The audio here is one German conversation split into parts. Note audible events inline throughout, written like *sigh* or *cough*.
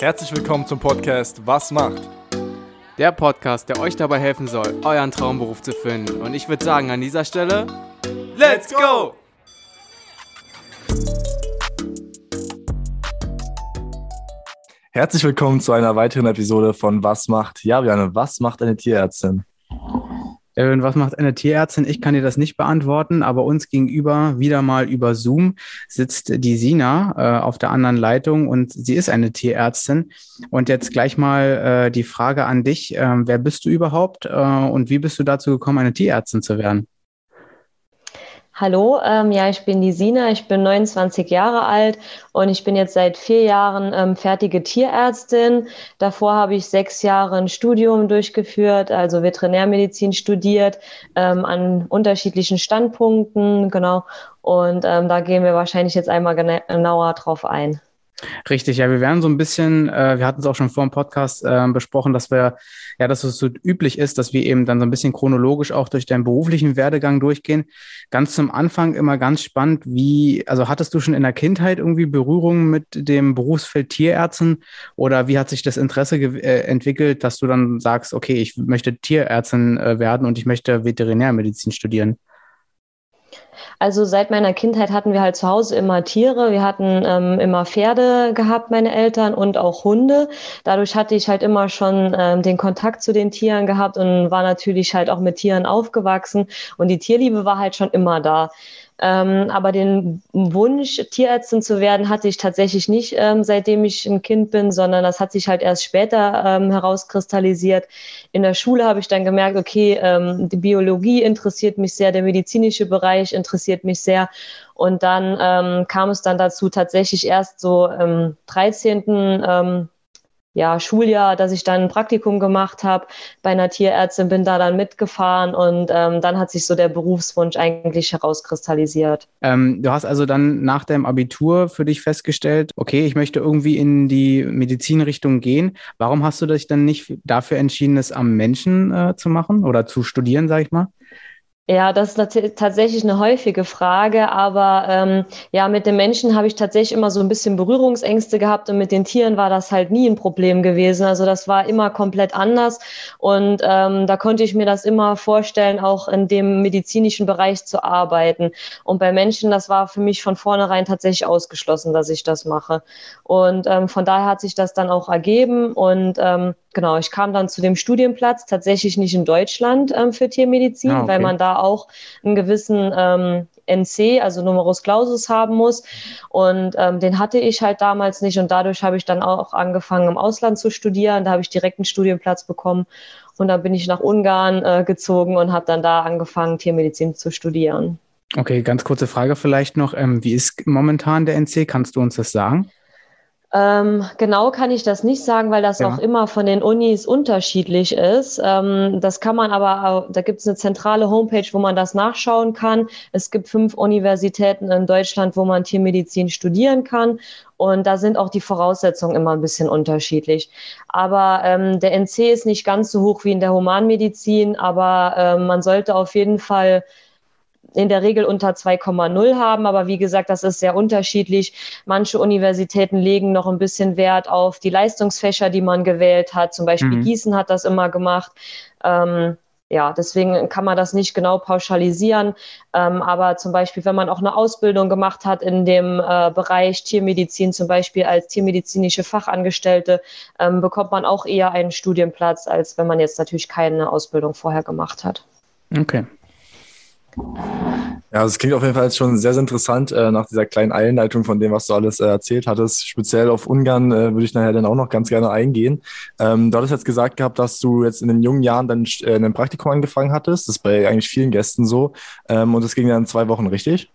Herzlich willkommen zum Podcast Was macht? Der Podcast, der euch dabei helfen soll, euren Traumberuf zu finden. Und ich würde sagen, an dieser Stelle, Let's go! Herzlich willkommen zu einer weiteren Episode von Was macht? Ja, Björn, was macht eine Tierärztin? Evan, was macht eine Tierärztin? Ich kann dir das nicht beantworten, aber uns gegenüber, wieder mal über Zoom, sitzt die Sina äh, auf der anderen Leitung und sie ist eine Tierärztin. Und jetzt gleich mal äh, die Frage an dich. Äh, wer bist du überhaupt äh, und wie bist du dazu gekommen, eine Tierärztin zu werden? Hallo, ähm, ja, ich bin die Sina, ich bin 29 Jahre alt und ich bin jetzt seit vier Jahren ähm, fertige Tierärztin. Davor habe ich sechs Jahre ein Studium durchgeführt, also Veterinärmedizin studiert, ähm, an unterschiedlichen Standpunkten, genau. Und ähm, da gehen wir wahrscheinlich jetzt einmal genauer drauf ein. Richtig, ja, wir werden so ein bisschen, äh, wir hatten es auch schon vor dem Podcast äh, besprochen, dass wir, ja, dass es so üblich ist, dass wir eben dann so ein bisschen chronologisch auch durch deinen beruflichen Werdegang durchgehen. Ganz zum Anfang immer ganz spannend, wie, also hattest du schon in der Kindheit irgendwie Berührungen mit dem Berufsfeld Tierärzten oder wie hat sich das Interesse äh, entwickelt, dass du dann sagst, okay, ich möchte Tierärztin äh, werden und ich möchte Veterinärmedizin studieren? Also seit meiner Kindheit hatten wir halt zu Hause immer Tiere. Wir hatten ähm, immer Pferde gehabt, meine Eltern, und auch Hunde. Dadurch hatte ich halt immer schon ähm, den Kontakt zu den Tieren gehabt und war natürlich halt auch mit Tieren aufgewachsen. Und die Tierliebe war halt schon immer da. Ähm, aber den Wunsch, Tierärztin zu werden, hatte ich tatsächlich nicht, ähm, seitdem ich ein Kind bin, sondern das hat sich halt erst später ähm, herauskristallisiert. In der Schule habe ich dann gemerkt, okay, ähm, die Biologie interessiert mich sehr, der medizinische Bereich interessiert mich sehr. Und dann ähm, kam es dann dazu tatsächlich erst so im 13 ja, Schuljahr, dass ich dann ein Praktikum gemacht habe bei einer Tierärztin, bin da dann mitgefahren und ähm, dann hat sich so der Berufswunsch eigentlich herauskristallisiert. Ähm, du hast also dann nach deinem Abitur für dich festgestellt, okay, ich möchte irgendwie in die Medizinrichtung gehen. Warum hast du dich dann nicht dafür entschieden, es am Menschen äh, zu machen oder zu studieren, sag ich mal? Ja, das ist tatsächlich eine häufige Frage, aber ähm, ja, mit den Menschen habe ich tatsächlich immer so ein bisschen Berührungsängste gehabt und mit den Tieren war das halt nie ein Problem gewesen. Also das war immer komplett anders und ähm, da konnte ich mir das immer vorstellen, auch in dem medizinischen Bereich zu arbeiten. Und bei Menschen, das war für mich von vornherein tatsächlich ausgeschlossen, dass ich das mache. Und ähm, von daher hat sich das dann auch ergeben und ähm, genau, ich kam dann zu dem Studienplatz, tatsächlich nicht in Deutschland ähm, für Tiermedizin, ah, okay. weil man da auch einen gewissen ähm, NC, also Numerus Clausus haben muss. Und ähm, den hatte ich halt damals nicht. Und dadurch habe ich dann auch angefangen, im Ausland zu studieren. Da habe ich direkt einen Studienplatz bekommen. Und dann bin ich nach Ungarn äh, gezogen und habe dann da angefangen, Tiermedizin zu studieren. Okay, ganz kurze Frage vielleicht noch. Ähm, wie ist momentan der NC? Kannst du uns das sagen? Ähm, genau kann ich das nicht sagen, weil das ja. auch immer von den Unis unterschiedlich ist. Ähm, das kann man aber, da gibt es eine zentrale Homepage, wo man das nachschauen kann. Es gibt fünf Universitäten in Deutschland, wo man Tiermedizin studieren kann. Und da sind auch die Voraussetzungen immer ein bisschen unterschiedlich. Aber ähm, der NC ist nicht ganz so hoch wie in der Humanmedizin, aber ähm, man sollte auf jeden Fall in der Regel unter 2,0 haben. Aber wie gesagt, das ist sehr unterschiedlich. Manche Universitäten legen noch ein bisschen Wert auf die Leistungsfächer, die man gewählt hat. Zum Beispiel mhm. Gießen hat das immer gemacht. Ähm, ja, deswegen kann man das nicht genau pauschalisieren. Ähm, aber zum Beispiel, wenn man auch eine Ausbildung gemacht hat in dem äh, Bereich Tiermedizin, zum Beispiel als tiermedizinische Fachangestellte, ähm, bekommt man auch eher einen Studienplatz, als wenn man jetzt natürlich keine Ausbildung vorher gemacht hat. Okay, ja, es klingt auf jeden Fall schon sehr, sehr interessant äh, nach dieser kleinen Einleitung von dem, was du alles äh, erzählt hattest. Speziell auf Ungarn äh, würde ich nachher dann auch noch ganz gerne eingehen. Ähm, du hattest jetzt gesagt gehabt, dass du jetzt in den jungen Jahren dann äh, ein Praktikum angefangen hattest. Das ist bei eigentlich vielen Gästen so. Ähm, und es ging dann zwei Wochen, richtig?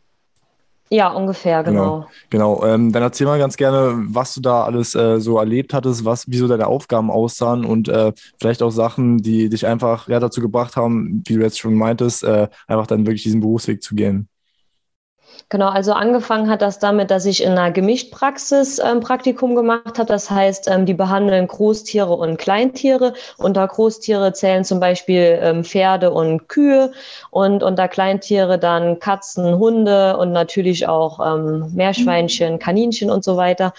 Ja, ungefähr, genau. Genau. genau. Ähm, dann erzähl mal ganz gerne, was du da alles äh, so erlebt hattest, was, wieso deine Aufgaben aussahen und äh, vielleicht auch Sachen, die dich einfach ja, dazu gebracht haben, wie du jetzt schon meintest, äh, einfach dann wirklich diesen Berufsweg zu gehen. Genau, also angefangen hat das damit, dass ich in einer Gemischtpraxis ähm, Praktikum gemacht habe. Das heißt, ähm, die behandeln Großtiere und Kleintiere. Unter Großtiere zählen zum Beispiel ähm, Pferde und Kühe und unter Kleintiere dann Katzen, Hunde und natürlich auch ähm, Meerschweinchen, Kaninchen und so weiter.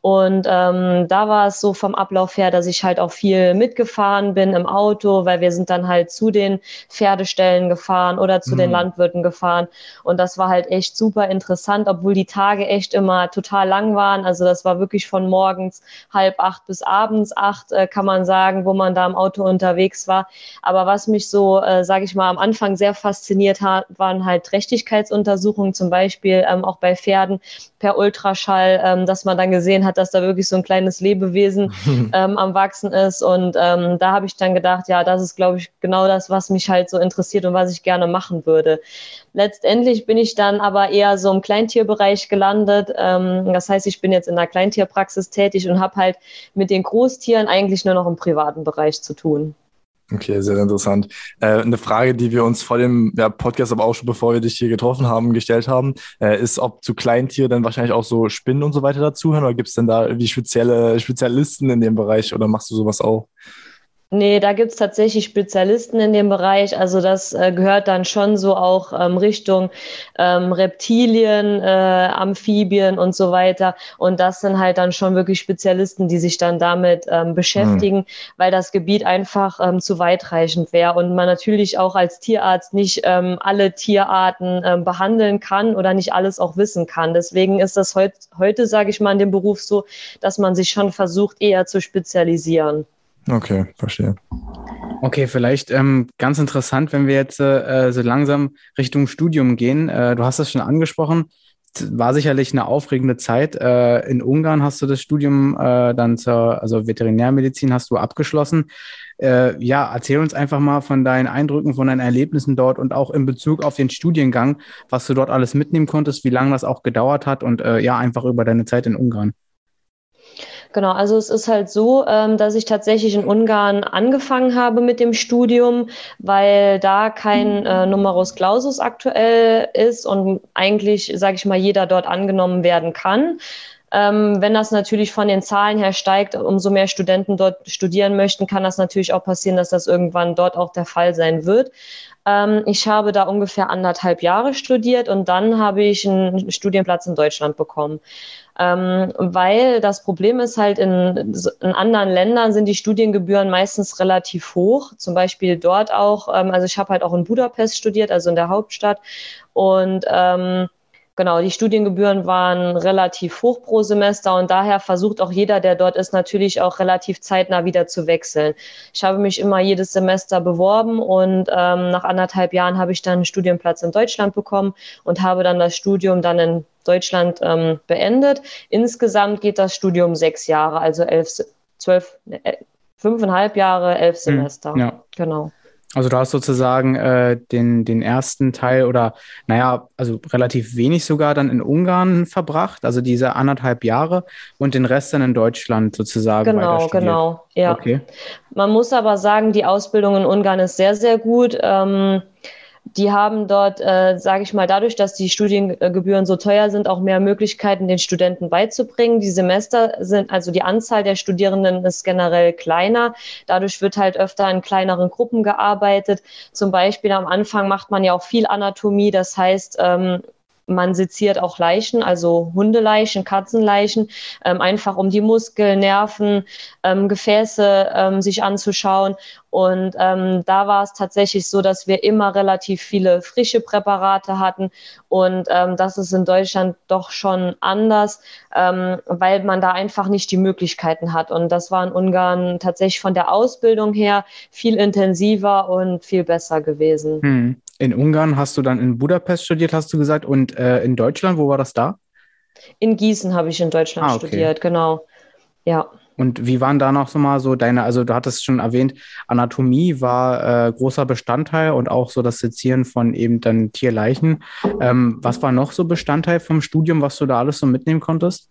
Und ähm, da war es so vom Ablauf her, dass ich halt auch viel mitgefahren bin im Auto, weil wir sind dann halt zu den Pferdestellen gefahren oder zu mhm. den Landwirten gefahren. Und das war halt echt super interessant, obwohl die Tage echt immer total lang waren. Also das war wirklich von morgens halb acht bis abends acht, äh, kann man sagen, wo man da im Auto unterwegs war. Aber was mich so, äh, sage ich mal, am Anfang sehr fasziniert hat, waren halt Trächtigkeitsuntersuchungen, zum Beispiel ähm, auch bei Pferden per Ultraschall, ähm, dass man dann gesehen hat, dass da wirklich so ein kleines Lebewesen *laughs* ähm, am Wachsen ist. Und ähm, da habe ich dann gedacht, ja, das ist, glaube ich, genau das, was mich halt so interessiert und was ich gerne machen würde. Letztendlich bin ich dann aber eher so im Kleintierbereich gelandet. Ähm, das heißt, ich bin jetzt in der Kleintierpraxis tätig und habe halt mit den Großtieren eigentlich nur noch im privaten Bereich zu tun. Okay, sehr interessant. Äh, eine Frage, die wir uns vor dem ja, Podcast, aber auch schon bevor wir dich hier getroffen haben, gestellt haben, äh, ist, ob zu Kleintier dann wahrscheinlich auch so Spinnen und so weiter dazuhören oder gibt es denn da irgendwie spezielle Spezialisten in dem Bereich oder machst du sowas auch? Nee, da gibt's tatsächlich Spezialisten in dem Bereich. Also das äh, gehört dann schon so auch ähm, Richtung ähm, Reptilien, äh, Amphibien und so weiter. Und das sind halt dann schon wirklich Spezialisten, die sich dann damit ähm, beschäftigen, mhm. weil das Gebiet einfach ähm, zu weitreichend wäre und man natürlich auch als Tierarzt nicht ähm, alle Tierarten ähm, behandeln kann oder nicht alles auch wissen kann. Deswegen ist das heut, heute, sage ich mal, in dem Beruf so, dass man sich schon versucht, eher zu spezialisieren. Okay, verstehe. Okay, vielleicht ähm, ganz interessant, wenn wir jetzt äh, so langsam Richtung Studium gehen. Äh, du hast das schon angesprochen. War sicherlich eine aufregende Zeit. Äh, in Ungarn hast du das Studium äh, dann zur, also Veterinärmedizin hast du abgeschlossen. Äh, ja, erzähl uns einfach mal von deinen Eindrücken, von deinen Erlebnissen dort und auch in Bezug auf den Studiengang, was du dort alles mitnehmen konntest, wie lange das auch gedauert hat und äh, ja, einfach über deine Zeit in Ungarn. Genau, also es ist halt so, ähm, dass ich tatsächlich in Ungarn angefangen habe mit dem Studium, weil da kein äh, Numerus Clausus aktuell ist und eigentlich, sage ich mal, jeder dort angenommen werden kann. Ähm, wenn das natürlich von den Zahlen her steigt, umso mehr Studenten dort studieren möchten, kann das natürlich auch passieren, dass das irgendwann dort auch der Fall sein wird. Ähm, ich habe da ungefähr anderthalb Jahre studiert und dann habe ich einen Studienplatz in Deutschland bekommen. Ähm, weil das Problem ist halt, in, in anderen Ländern sind die Studiengebühren meistens relativ hoch. Zum Beispiel dort auch, ähm, also ich habe halt auch in Budapest studiert, also in der Hauptstadt. Und ähm, Genau, die Studiengebühren waren relativ hoch pro Semester und daher versucht auch jeder, der dort ist, natürlich auch relativ zeitnah wieder zu wechseln. Ich habe mich immer jedes Semester beworben und ähm, nach anderthalb Jahren habe ich dann einen Studienplatz in Deutschland bekommen und habe dann das Studium dann in Deutschland ähm, beendet. Insgesamt geht das Studium sechs Jahre, also elf, zwölf, äh, fünfeinhalb Jahre, elf hm, Semester. Ja. Genau. Also du hast sozusagen äh, den, den ersten Teil oder naja, also relativ wenig sogar dann in Ungarn verbracht, also diese anderthalb Jahre und den Rest dann in Deutschland sozusagen. Genau, genau, ja. Okay. Man muss aber sagen, die Ausbildung in Ungarn ist sehr, sehr gut. Ähm, die haben dort, äh, sage ich mal, dadurch, dass die Studiengebühren so teuer sind, auch mehr Möglichkeiten, den Studenten beizubringen. Die Semester sind, also die Anzahl der Studierenden ist generell kleiner. Dadurch wird halt öfter in kleineren Gruppen gearbeitet. Zum Beispiel am Anfang macht man ja auch viel Anatomie. Das heißt, ähm, man seziert auch Leichen, also Hundeleichen, Katzenleichen, ähm, einfach um die Muskeln, Nerven, ähm, Gefäße ähm, sich anzuschauen. Und ähm, da war es tatsächlich so, dass wir immer relativ viele frische Präparate hatten. Und ähm, das ist in Deutschland doch schon anders, ähm, weil man da einfach nicht die Möglichkeiten hat. Und das war in Ungarn tatsächlich von der Ausbildung her viel intensiver und viel besser gewesen. Hm. In Ungarn hast du dann in Budapest studiert, hast du gesagt. Und äh, in Deutschland, wo war das da? In Gießen habe ich in Deutschland ah, okay. studiert, genau. Ja. Und wie waren da noch so mal so deine, also du hattest schon erwähnt, Anatomie war äh, großer Bestandteil und auch so das Sezieren von eben dann Tierleichen. Ähm, was war noch so Bestandteil vom Studium, was du da alles so mitnehmen konntest?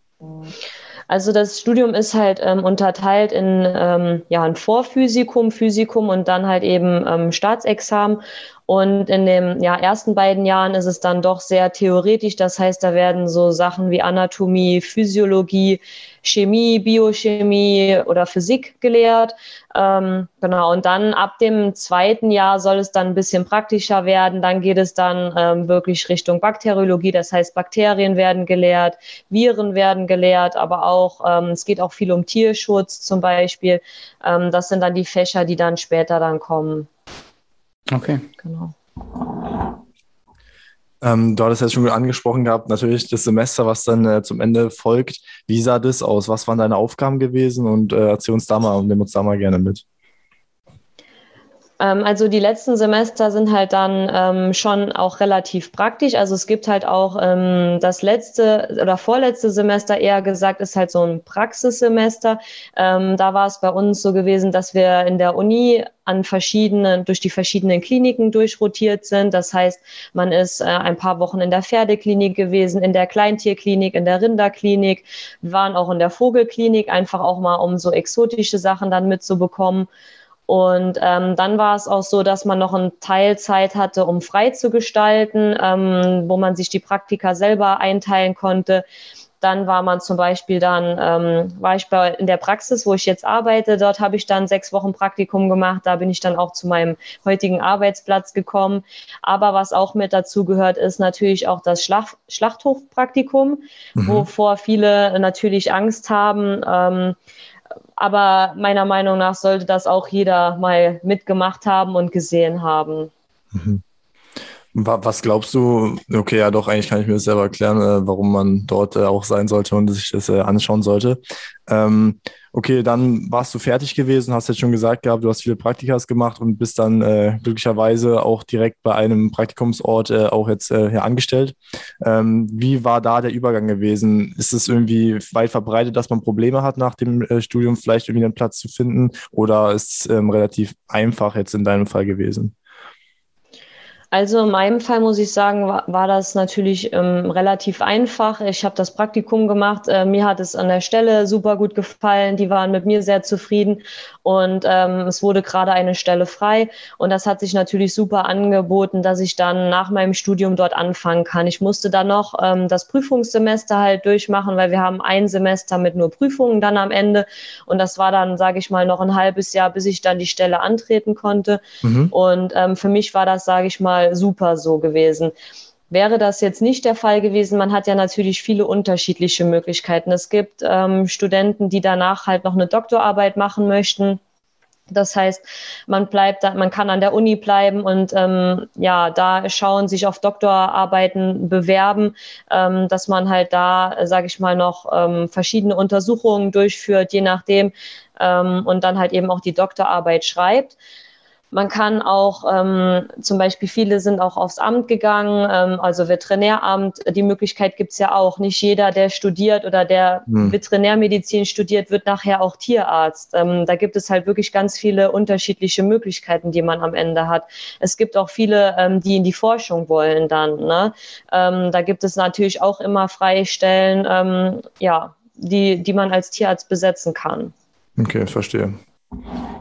Also das Studium ist halt ähm, unterteilt in ähm, ja, ein Vorphysikum, Physikum und dann halt eben ähm, Staatsexamen. Und in den ja, ersten beiden Jahren ist es dann doch sehr theoretisch. Das heißt, da werden so Sachen wie Anatomie, Physiologie, Chemie, Biochemie oder Physik gelehrt. Ähm, genau, und dann ab dem zweiten Jahr soll es dann ein bisschen praktischer werden. Dann geht es dann ähm, wirklich Richtung Bakteriologie. Das heißt, Bakterien werden gelehrt, Viren werden gelehrt, aber auch, ähm, es geht auch viel um Tierschutz zum Beispiel. Ähm, das sind dann die Fächer, die dann später dann kommen. Okay. Genau. Ähm, du hattest ja schon angesprochen gehabt, natürlich das Semester, was dann äh, zum Ende folgt. Wie sah das aus? Was waren deine Aufgaben gewesen? Und äh, erzähl uns da mal und nimm uns da mal gerne mit. Ähm, also die letzten Semester sind halt dann ähm, schon auch relativ praktisch. Also es gibt halt auch ähm, das letzte oder vorletzte Semester eher gesagt, ist halt so ein Praxissemester. Ähm, da war es bei uns so gewesen, dass wir in der Uni an verschiedenen, durch die verschiedenen Kliniken durchrotiert sind. Das heißt, man ist äh, ein paar Wochen in der Pferdeklinik gewesen, in der Kleintierklinik, in der Rinderklinik. Wir waren auch in der Vogelklinik, einfach auch mal, um so exotische Sachen dann mitzubekommen. Und ähm, dann war es auch so, dass man noch eine Teilzeit hatte, um frei zu gestalten, ähm, wo man sich die Praktika selber einteilen konnte. Dann war man zum Beispiel dann, ähm, war ich bei, in der Praxis, wo ich jetzt arbeite, dort habe ich dann sechs Wochen Praktikum gemacht. Da bin ich dann auch zu meinem heutigen Arbeitsplatz gekommen. Aber was auch mit dazu gehört, ist natürlich auch das Schlacht, Schlachthofpraktikum, mhm. wovor viele natürlich Angst haben. Ähm, aber meiner Meinung nach sollte das auch jeder mal mitgemacht haben und gesehen haben. Mhm. Was glaubst du? Okay, ja, doch, eigentlich kann ich mir das selber erklären, äh, warum man dort äh, auch sein sollte und sich das äh, anschauen sollte. Ähm, okay, dann warst du fertig gewesen, hast jetzt schon gesagt gehabt, du hast viele Praktikas gemacht und bist dann äh, glücklicherweise auch direkt bei einem Praktikumsort äh, auch jetzt äh, hier angestellt. Ähm, wie war da der Übergang gewesen? Ist es irgendwie weit verbreitet, dass man Probleme hat nach dem Studium, vielleicht irgendwie einen Platz zu finden? Oder ist es ähm, relativ einfach jetzt in deinem Fall gewesen? Also in meinem Fall muss ich sagen, war, war das natürlich ähm, relativ einfach. Ich habe das Praktikum gemacht. Äh, mir hat es an der Stelle super gut gefallen. Die waren mit mir sehr zufrieden und ähm, es wurde gerade eine Stelle frei. Und das hat sich natürlich super angeboten, dass ich dann nach meinem Studium dort anfangen kann. Ich musste dann noch ähm, das Prüfungssemester halt durchmachen, weil wir haben ein Semester mit nur Prüfungen dann am Ende. Und das war dann, sage ich mal, noch ein halbes Jahr, bis ich dann die Stelle antreten konnte. Mhm. Und ähm, für mich war das, sage ich mal, mal super so gewesen. Wäre das jetzt nicht der Fall gewesen, man hat ja natürlich viele unterschiedliche Möglichkeiten. Es gibt ähm, Studenten, die danach halt noch eine Doktorarbeit machen möchten. Das heißt, man bleibt man kann an der Uni bleiben und ähm, ja, da schauen, sich auf Doktorarbeiten bewerben, ähm, dass man halt da, sage ich mal, noch ähm, verschiedene Untersuchungen durchführt, je nachdem, ähm, und dann halt eben auch die Doktorarbeit schreibt. Man kann auch ähm, zum Beispiel, viele sind auch aufs Amt gegangen, ähm, also Veterinäramt. Die Möglichkeit gibt's ja auch. Nicht jeder, der studiert oder der hm. Veterinärmedizin studiert, wird nachher auch Tierarzt. Ähm, da gibt es halt wirklich ganz viele unterschiedliche Möglichkeiten, die man am Ende hat. Es gibt auch viele, ähm, die in die Forschung wollen dann. Ne? Ähm, da gibt es natürlich auch immer freie Stellen, ähm, ja, die, die man als Tierarzt besetzen kann. Okay, verstehe.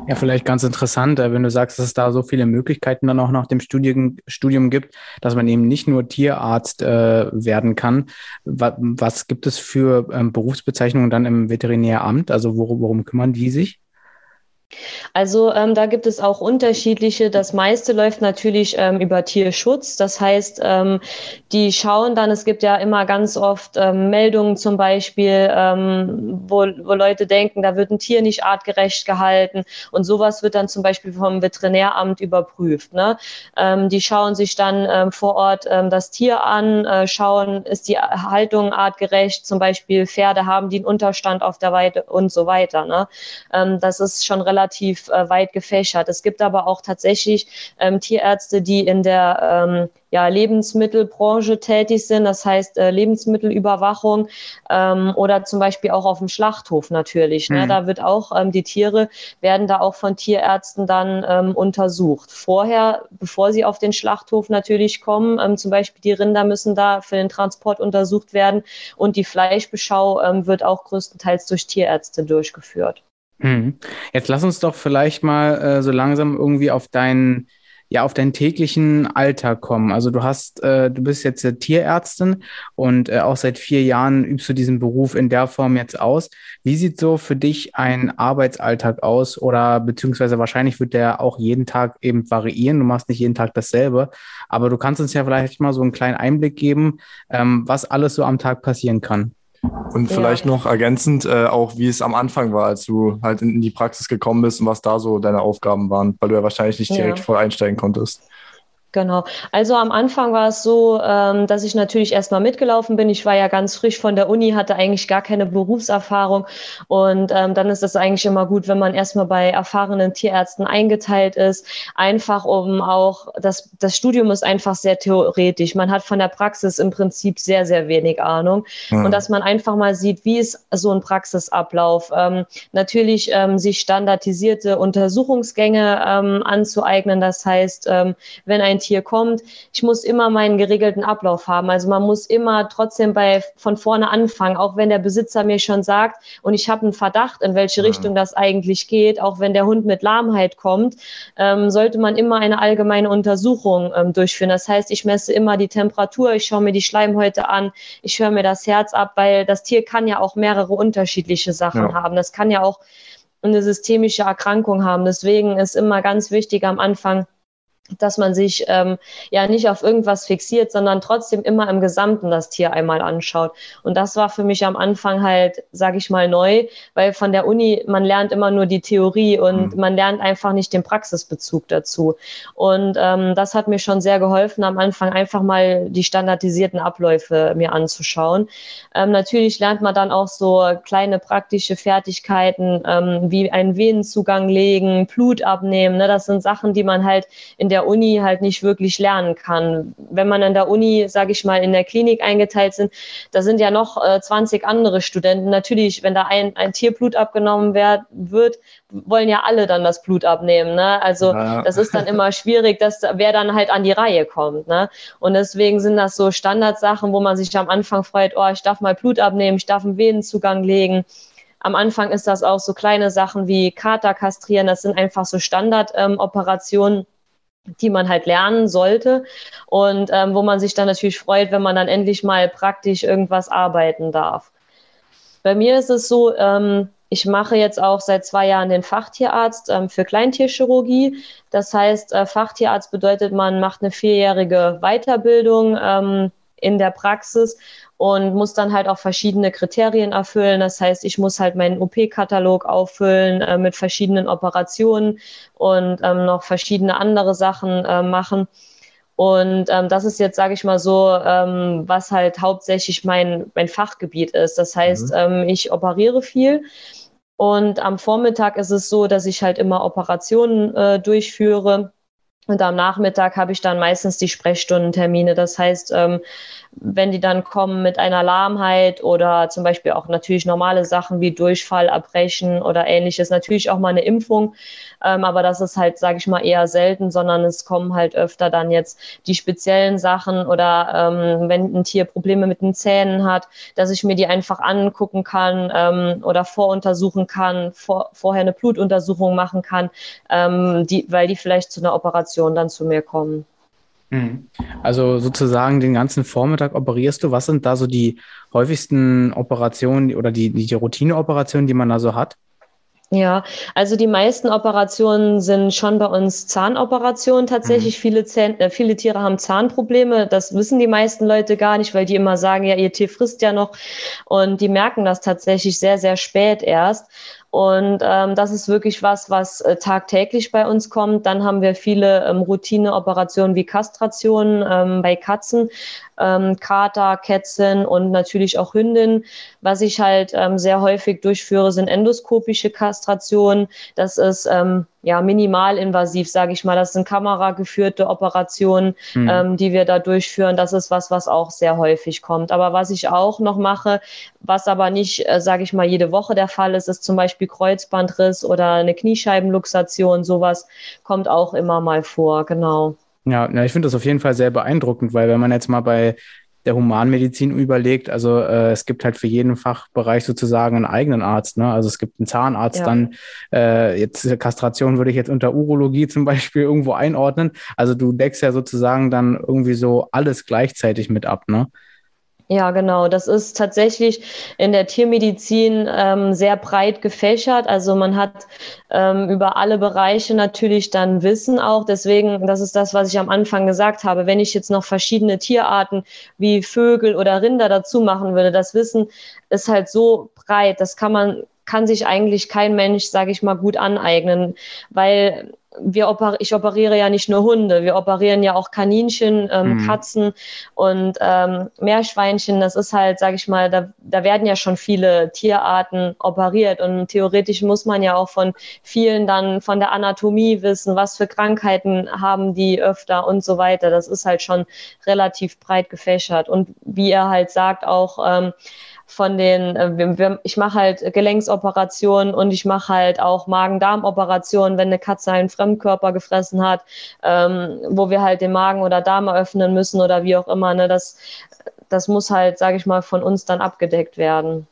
Ja, vielleicht ganz interessant, äh, wenn du sagst, dass es da so viele Möglichkeiten dann auch nach dem Studium, Studium gibt, dass man eben nicht nur Tierarzt äh, werden kann. Was, was, gibt es für ähm, Berufsbezeichnungen dann im Veterinäramt? Also worum, worum kümmern die sich? Also ähm, da gibt es auch unterschiedliche. Das meiste läuft natürlich ähm, über Tierschutz. Das heißt, ähm, die schauen dann, es gibt ja immer ganz oft ähm, Meldungen zum Beispiel, ähm, wo, wo Leute denken, da wird ein Tier nicht artgerecht gehalten. Und sowas wird dann zum Beispiel vom Veterinäramt überprüft. Ne? Ähm, die schauen sich dann vor Ort das Tier an, äh, schauen, ist die Haltung artgerecht, zum Beispiel Pferde haben die einen Unterstand auf der Weide und so weiter. Ne? Das ist schon relativ relativ äh, weit gefächert. Es gibt aber auch tatsächlich ähm, Tierärzte, die in der ähm, ja, Lebensmittelbranche tätig sind, das heißt äh, Lebensmittelüberwachung ähm, oder zum Beispiel auch auf dem Schlachthof natürlich. Ne? Mhm. Da wird auch, ähm, die Tiere werden da auch von Tierärzten dann ähm, untersucht. Vorher, bevor sie auf den Schlachthof natürlich kommen, ähm, zum Beispiel die Rinder müssen da für den Transport untersucht werden und die Fleischbeschau ähm, wird auch größtenteils durch Tierärzte durchgeführt. Mhm. Jetzt lass uns doch vielleicht mal äh, so langsam irgendwie auf deinen ja auf deinen täglichen Alltag kommen. Also du hast, äh, du bist jetzt Tierärztin und äh, auch seit vier Jahren übst du diesen Beruf in der Form jetzt aus. Wie sieht so für dich ein Arbeitsalltag aus oder beziehungsweise wahrscheinlich wird der auch jeden Tag eben variieren. Du machst nicht jeden Tag dasselbe, aber du kannst uns ja vielleicht mal so einen kleinen Einblick geben, ähm, was alles so am Tag passieren kann. Und vielleicht ja. noch ergänzend äh, auch, wie es am Anfang war, als du halt in die Praxis gekommen bist und was da so deine Aufgaben waren, weil du ja wahrscheinlich nicht direkt ja. voll einsteigen konntest. Genau. Also am Anfang war es so, ähm, dass ich natürlich erstmal mitgelaufen bin. Ich war ja ganz frisch von der Uni, hatte eigentlich gar keine Berufserfahrung. Und ähm, dann ist es eigentlich immer gut, wenn man erstmal bei erfahrenen Tierärzten eingeteilt ist. Einfach um auch, das, das Studium ist einfach sehr theoretisch. Man hat von der Praxis im Prinzip sehr, sehr wenig Ahnung. Mhm. Und dass man einfach mal sieht, wie ist so ein Praxisablauf. Ähm, natürlich sich standardisierte Untersuchungsgänge anzueignen. Das heißt, wenn ein Tier kommt, ich muss immer meinen geregelten Ablauf haben. Also man muss immer trotzdem bei von vorne anfangen, auch wenn der Besitzer mir schon sagt und ich habe einen Verdacht, in welche. Richtung das eigentlich geht, auch wenn der Hund mit Lahmheit kommt, ähm, sollte man immer eine allgemeine Untersuchung ähm, durchführen. Das heißt, ich messe immer die Temperatur, ich schaue mir die Schleimhäute an, ich höre mir das Herz ab, weil das Tier kann ja auch mehrere unterschiedliche Sachen ja. haben. Das kann ja auch eine systemische Erkrankung haben. Deswegen ist immer ganz wichtig am Anfang, dass man sich ähm, ja nicht auf irgendwas fixiert, sondern trotzdem immer im Gesamten das Tier einmal anschaut. Und das war für mich am Anfang halt, sage ich mal, neu, weil von der Uni, man lernt immer nur die Theorie und mhm. man lernt einfach nicht den Praxisbezug dazu. Und ähm, das hat mir schon sehr geholfen, am Anfang einfach mal die standardisierten Abläufe mir anzuschauen. Ähm, natürlich lernt man dann auch so kleine praktische Fertigkeiten, ähm, wie einen Venenzugang legen, Blut abnehmen. Ne? Das sind Sachen, die man halt in der der Uni halt nicht wirklich lernen kann. Wenn man an der Uni, sage ich mal, in der Klinik eingeteilt sind, da sind ja noch äh, 20 andere Studenten. Natürlich, wenn da ein, ein Tierblut abgenommen werd, wird, wollen ja alle dann das Blut abnehmen. Ne? Also ja. das ist dann immer schwierig, dass wer dann halt an die Reihe kommt. Ne? Und deswegen sind das so Standardsachen, wo man sich am Anfang freut, oh, ich darf mal Blut abnehmen, ich darf einen Venenzugang legen. Am Anfang ist das auch so kleine Sachen wie Kater kastrieren, das sind einfach so Standardoperationen. Ähm, die man halt lernen sollte und ähm, wo man sich dann natürlich freut, wenn man dann endlich mal praktisch irgendwas arbeiten darf. Bei mir ist es so, ähm, ich mache jetzt auch seit zwei Jahren den Fachtierarzt ähm, für Kleintierchirurgie. Das heißt, äh, Fachtierarzt bedeutet, man macht eine vierjährige Weiterbildung ähm, in der Praxis und muss dann halt auch verschiedene Kriterien erfüllen. Das heißt, ich muss halt meinen OP-Katalog auffüllen äh, mit verschiedenen Operationen und ähm, noch verschiedene andere Sachen äh, machen. Und ähm, das ist jetzt, sage ich mal so, ähm, was halt hauptsächlich mein, mein Fachgebiet ist. Das heißt, mhm. ähm, ich operiere viel. Und am Vormittag ist es so, dass ich halt immer Operationen äh, durchführe. Und am Nachmittag habe ich dann meistens die Sprechstundentermine. Das heißt, ähm, wenn die dann kommen mit einer Lahmheit oder zum Beispiel auch natürlich normale Sachen wie Durchfall, Erbrechen oder ähnliches, natürlich auch mal eine Impfung, ähm, aber das ist halt, sage ich mal, eher selten, sondern es kommen halt öfter dann jetzt die speziellen Sachen oder ähm, wenn ein Tier Probleme mit den Zähnen hat, dass ich mir die einfach angucken kann ähm, oder voruntersuchen kann, vor, vorher eine Blutuntersuchung machen kann, ähm, die, weil die vielleicht zu einer Operation dann zu mir kommen. Mhm. Also sozusagen den ganzen Vormittag operierst du. Was sind da so die häufigsten Operationen oder die, die Routineoperationen, die man da so hat? Ja, also die meisten Operationen sind schon bei uns Zahnoperationen tatsächlich. Mhm. Viele, Zähne, äh, viele Tiere haben Zahnprobleme. Das wissen die meisten Leute gar nicht, weil die immer sagen, ja, ihr Tier frisst ja noch. Und die merken das tatsächlich sehr, sehr spät erst. Und ähm, das ist wirklich was, was äh, tagtäglich bei uns kommt. Dann haben wir viele ähm, Routineoperationen wie Kastrationen ähm, bei Katzen, ähm, Kater, Kätzchen und natürlich auch Hündin. Was ich halt ähm, sehr häufig durchführe, sind endoskopische Kastrationen. Das ist ähm, ja minimalinvasiv, sage ich mal. Das sind kamerageführte Operationen, mhm. ähm, die wir da durchführen. Das ist was, was auch sehr häufig kommt. Aber was ich auch noch mache, was aber nicht, äh, sage ich mal, jede Woche der Fall ist, ist zum Beispiel Kreuzbandriss oder eine Kniescheibenluxation. Sowas kommt auch immer mal vor, genau. Ja, ja ich finde das auf jeden Fall sehr beeindruckend, weil wenn man jetzt mal bei der Humanmedizin überlegt. Also äh, es gibt halt für jeden Fachbereich sozusagen einen eigenen Arzt. Ne? Also es gibt einen Zahnarzt, ja. dann äh, jetzt Kastration würde ich jetzt unter Urologie zum *laughs* Beispiel irgendwo einordnen. Also du deckst ja sozusagen dann irgendwie so alles gleichzeitig mit ab, ne? Ja, genau. Das ist tatsächlich in der Tiermedizin ähm, sehr breit gefächert. Also man hat ähm, über alle Bereiche natürlich dann Wissen auch. Deswegen, das ist das, was ich am Anfang gesagt habe. Wenn ich jetzt noch verschiedene Tierarten wie Vögel oder Rinder dazu machen würde, das Wissen ist halt so breit. Das kann man kann sich eigentlich kein Mensch, sage ich mal, gut aneignen, weil wir oper ich operiere ja nicht nur Hunde, wir operieren ja auch Kaninchen, ähm, mhm. Katzen und ähm, Meerschweinchen. Das ist halt, sage ich mal, da, da werden ja schon viele Tierarten operiert und theoretisch muss man ja auch von vielen dann von der Anatomie wissen, was für Krankheiten haben die öfter und so weiter. Das ist halt schon relativ breit gefächert und wie er halt sagt auch ähm, von den, äh, ich mache halt Gelenksoperationen und ich mache halt auch Magen-Darm-Operationen, wenn eine Katze einen Fremdkörper gefressen hat, ähm, wo wir halt den Magen oder Darm eröffnen müssen oder wie auch immer. Ne? Das, das muss halt, sage ich mal, von uns dann abgedeckt werden.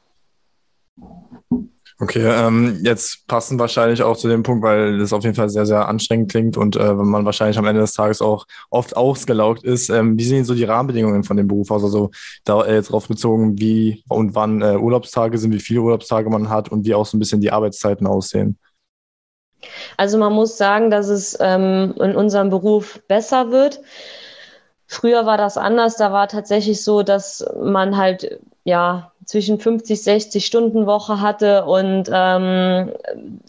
Okay, ähm, jetzt passen wahrscheinlich auch zu dem Punkt, weil das auf jeden Fall sehr, sehr anstrengend klingt und äh, man wahrscheinlich am Ende des Tages auch oft ausgelaugt ist. Ähm, wie sehen so die Rahmenbedingungen von dem Beruf aus? Also da äh, jetzt drauf bezogen, wie und wann äh, Urlaubstage sind, wie viele Urlaubstage man hat und wie auch so ein bisschen die Arbeitszeiten aussehen. Also man muss sagen, dass es ähm, in unserem Beruf besser wird. Früher war das anders. Da war tatsächlich so, dass man halt ja zwischen 50, 60 Stunden Woche hatte und ähm,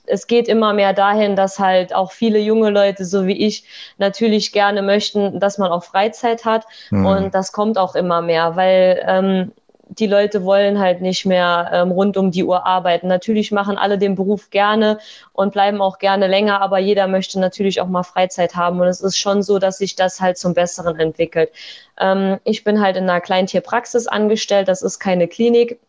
es geht immer mehr dahin, dass halt auch viele junge Leute, so wie ich, natürlich gerne möchten, dass man auch Freizeit hat mhm. und das kommt auch immer mehr, weil ähm, die Leute wollen halt nicht mehr ähm, rund um die Uhr arbeiten. Natürlich machen alle den Beruf gerne und bleiben auch gerne länger, aber jeder möchte natürlich auch mal Freizeit haben. Und es ist schon so, dass sich das halt zum Besseren entwickelt. Ähm, ich bin halt in einer Kleintierpraxis angestellt, das ist keine Klinik.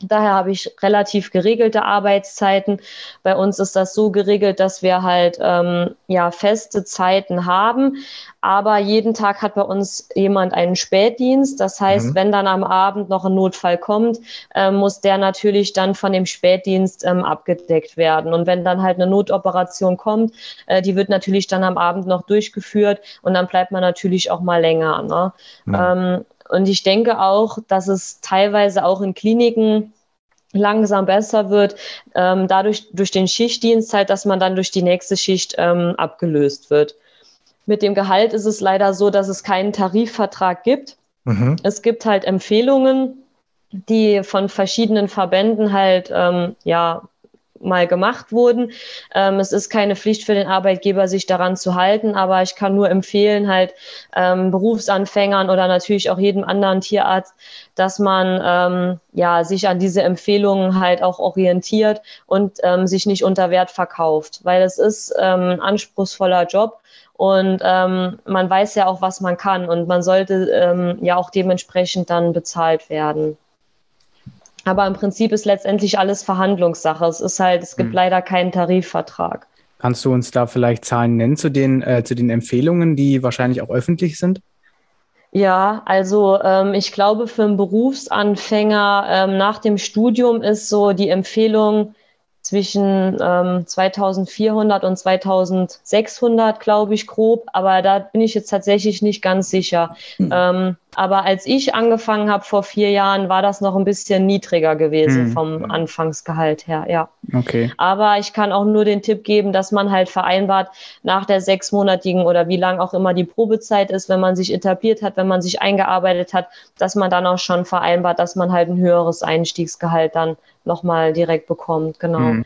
Daher habe ich relativ geregelte Arbeitszeiten. Bei uns ist das so geregelt, dass wir halt ähm, ja feste Zeiten haben, aber jeden Tag hat bei uns jemand einen Spätdienst. Das heißt, mhm. wenn dann am Abend noch ein Notfall kommt, äh, muss der natürlich dann von dem Spätdienst ähm, abgedeckt werden. Und wenn dann halt eine Notoperation kommt, äh, die wird natürlich dann am Abend noch durchgeführt und dann bleibt man natürlich auch mal länger. Ne? Mhm. Ähm, und ich denke auch, dass es teilweise auch in Kliniken langsam besser wird, ähm, dadurch durch den Schichtdienst halt, dass man dann durch die nächste Schicht ähm, abgelöst wird. Mit dem Gehalt ist es leider so, dass es keinen Tarifvertrag gibt. Mhm. Es gibt halt Empfehlungen, die von verschiedenen Verbänden halt ähm, ja mal gemacht wurden. Ähm, es ist keine Pflicht für den Arbeitgeber, sich daran zu halten, aber ich kann nur empfehlen, halt ähm, Berufsanfängern oder natürlich auch jedem anderen Tierarzt, dass man ähm, ja sich an diese Empfehlungen halt auch orientiert und ähm, sich nicht unter Wert verkauft, weil es ist ähm, ein anspruchsvoller Job und ähm, man weiß ja auch, was man kann und man sollte ähm, ja auch dementsprechend dann bezahlt werden. Aber im Prinzip ist letztendlich alles Verhandlungssache. Es ist halt, es gibt hm. leider keinen Tarifvertrag. Kannst du uns da vielleicht Zahlen nennen zu den, äh, zu den Empfehlungen, die wahrscheinlich auch öffentlich sind? Ja, also ähm, ich glaube, für einen Berufsanfänger ähm, nach dem Studium ist so die Empfehlung zwischen ähm, 2400 und 2600, glaube ich, grob. Aber da bin ich jetzt tatsächlich nicht ganz sicher. Mhm. Aber als ich angefangen habe vor vier Jahren, war das noch ein bisschen niedriger gewesen mhm. vom Anfangsgehalt her, ja. Okay. Aber ich kann auch nur den Tipp geben, dass man halt vereinbart, nach der sechsmonatigen oder wie lang auch immer die Probezeit ist, wenn man sich etabliert hat, wenn man sich eingearbeitet hat, dass man dann auch schon vereinbart, dass man halt ein höheres Einstiegsgehalt dann nochmal direkt bekommt, genau. Mhm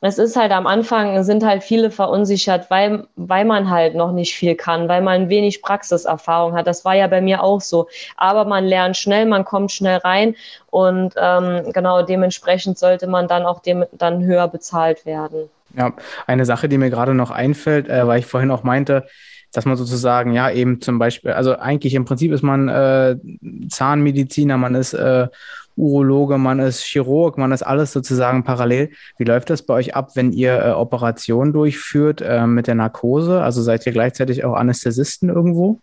es ist halt am Anfang sind halt viele verunsichert, weil, weil man halt noch nicht viel kann, weil man wenig Praxiserfahrung hat. Das war ja bei mir auch so. Aber man lernt schnell, man kommt schnell rein und ähm, genau dementsprechend sollte man dann auch dem, dann höher bezahlt werden. Ja, eine Sache, die mir gerade noch einfällt, äh, weil ich vorhin auch meinte, dass man sozusagen, ja, eben zum Beispiel, also eigentlich im Prinzip ist man äh, Zahnmediziner, man ist äh, Urologe, man ist Chirurg, man ist alles sozusagen parallel. Wie läuft das bei euch ab, wenn ihr äh, Operationen durchführt äh, mit der Narkose? Also seid ihr gleichzeitig auch Anästhesisten irgendwo?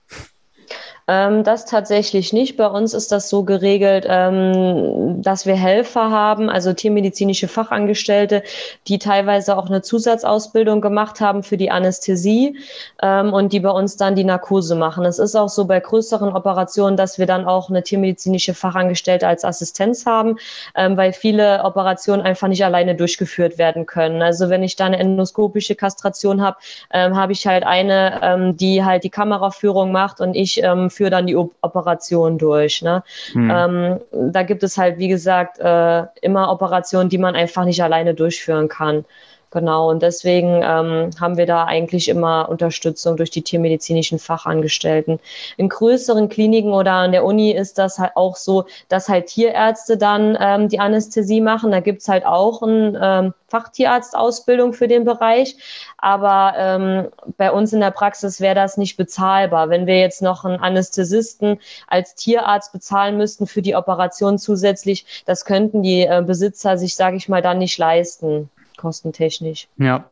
Ähm, das tatsächlich nicht. Bei uns ist das so geregelt, ähm, dass wir Helfer haben, also tiermedizinische Fachangestellte, die teilweise auch eine Zusatzausbildung gemacht haben für die Anästhesie ähm, und die bei uns dann die Narkose machen. Es ist auch so bei größeren Operationen, dass wir dann auch eine tiermedizinische Fachangestellte als Assistenz haben, ähm, weil viele Operationen einfach nicht alleine durchgeführt werden können. Also wenn ich da eine endoskopische Kastration habe, ähm, habe ich halt eine, ähm, die halt die Kameraführung macht und ich ähm, führe dann die Operation durch. Ne? Hm. Ähm, da gibt es halt, wie gesagt, äh, immer Operationen, die man einfach nicht alleine durchführen kann. Genau, und deswegen ähm, haben wir da eigentlich immer Unterstützung durch die tiermedizinischen Fachangestellten. In größeren Kliniken oder an der Uni ist das halt auch so, dass halt Tierärzte dann ähm, die Anästhesie machen. Da gibt's halt auch eine ähm, Fachtierarztausbildung für den Bereich. Aber ähm, bei uns in der Praxis wäre das nicht bezahlbar. Wenn wir jetzt noch einen Anästhesisten als Tierarzt bezahlen müssten für die Operation zusätzlich, das könnten die äh, Besitzer sich, sage ich mal, dann nicht leisten kostentechnisch. Ja,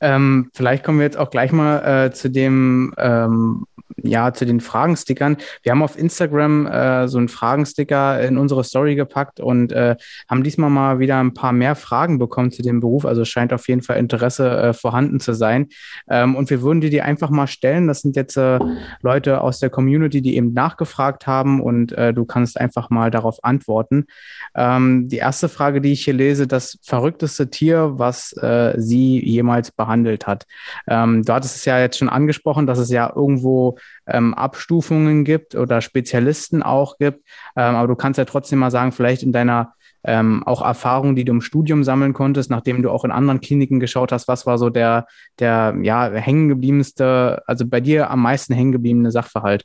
ähm, vielleicht kommen wir jetzt auch gleich mal äh, zu dem, ähm, ja, zu den Fragenstickern. Wir haben auf Instagram äh, so einen Fragensticker in unsere Story gepackt und äh, haben diesmal mal wieder ein paar mehr Fragen bekommen zu dem Beruf. Also scheint auf jeden Fall Interesse äh, vorhanden zu sein. Ähm, und wir würden dir die einfach mal stellen. Das sind jetzt äh, Leute aus der Community, die eben nachgefragt haben und äh, du kannst einfach mal darauf antworten. Ähm, die erste Frage, die ich hier lese, das verrückteste Tier, was äh, sie jemals behandelt hat. Ähm, du hattest es ja jetzt schon angesprochen, dass es ja irgendwo ähm, Abstufungen gibt oder Spezialisten auch gibt. Ähm, aber du kannst ja trotzdem mal sagen, vielleicht in deiner ähm, auch Erfahrungen, die du im Studium sammeln konntest, nachdem du auch in anderen Kliniken geschaut hast, was war so der, der ja, hängengebliebenste, also bei dir am meisten hängengebliebene Sachverhalt?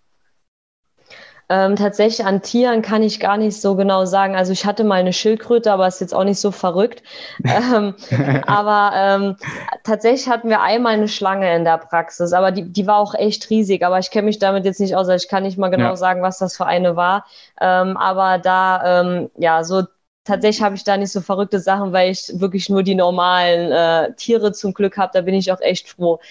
Ähm, tatsächlich an Tieren kann ich gar nicht so genau sagen. Also ich hatte mal eine Schildkröte, aber ist jetzt auch nicht so verrückt. *laughs* ähm, aber ähm, tatsächlich hatten wir einmal eine Schlange in der Praxis, aber die, die war auch echt riesig. Aber ich kenne mich damit jetzt nicht aus. Also ich kann nicht mal genau ja. sagen, was das für eine war. Ähm, aber da, ähm, ja, so tatsächlich habe ich da nicht so verrückte Sachen, weil ich wirklich nur die normalen äh, Tiere zum Glück habe. Da bin ich auch echt froh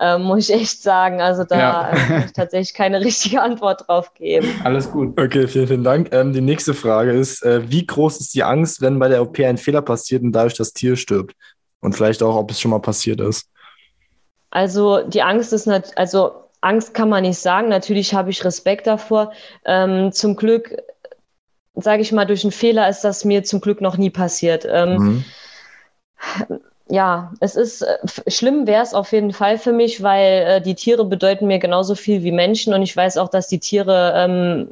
äh, muss ich echt sagen. Also da ja. äh, kann ich tatsächlich keine richtige Antwort drauf geben. Alles gut. Okay, vielen, vielen Dank. Ähm, die nächste Frage ist, äh, wie groß ist die Angst, wenn bei der OP ein Fehler passiert und dadurch das Tier stirbt? Und vielleicht auch, ob es schon mal passiert ist. Also die Angst ist nicht, also Angst kann man nicht sagen. Natürlich habe ich Respekt davor. Ähm, zum Glück, sage ich mal, durch einen Fehler ist das mir zum Glück noch nie passiert. Ähm, mhm ja, es ist äh, schlimm wäre es auf jeden Fall für mich, weil äh, die Tiere bedeuten mir genauso viel wie Menschen und ich weiß auch, dass die Tiere ähm,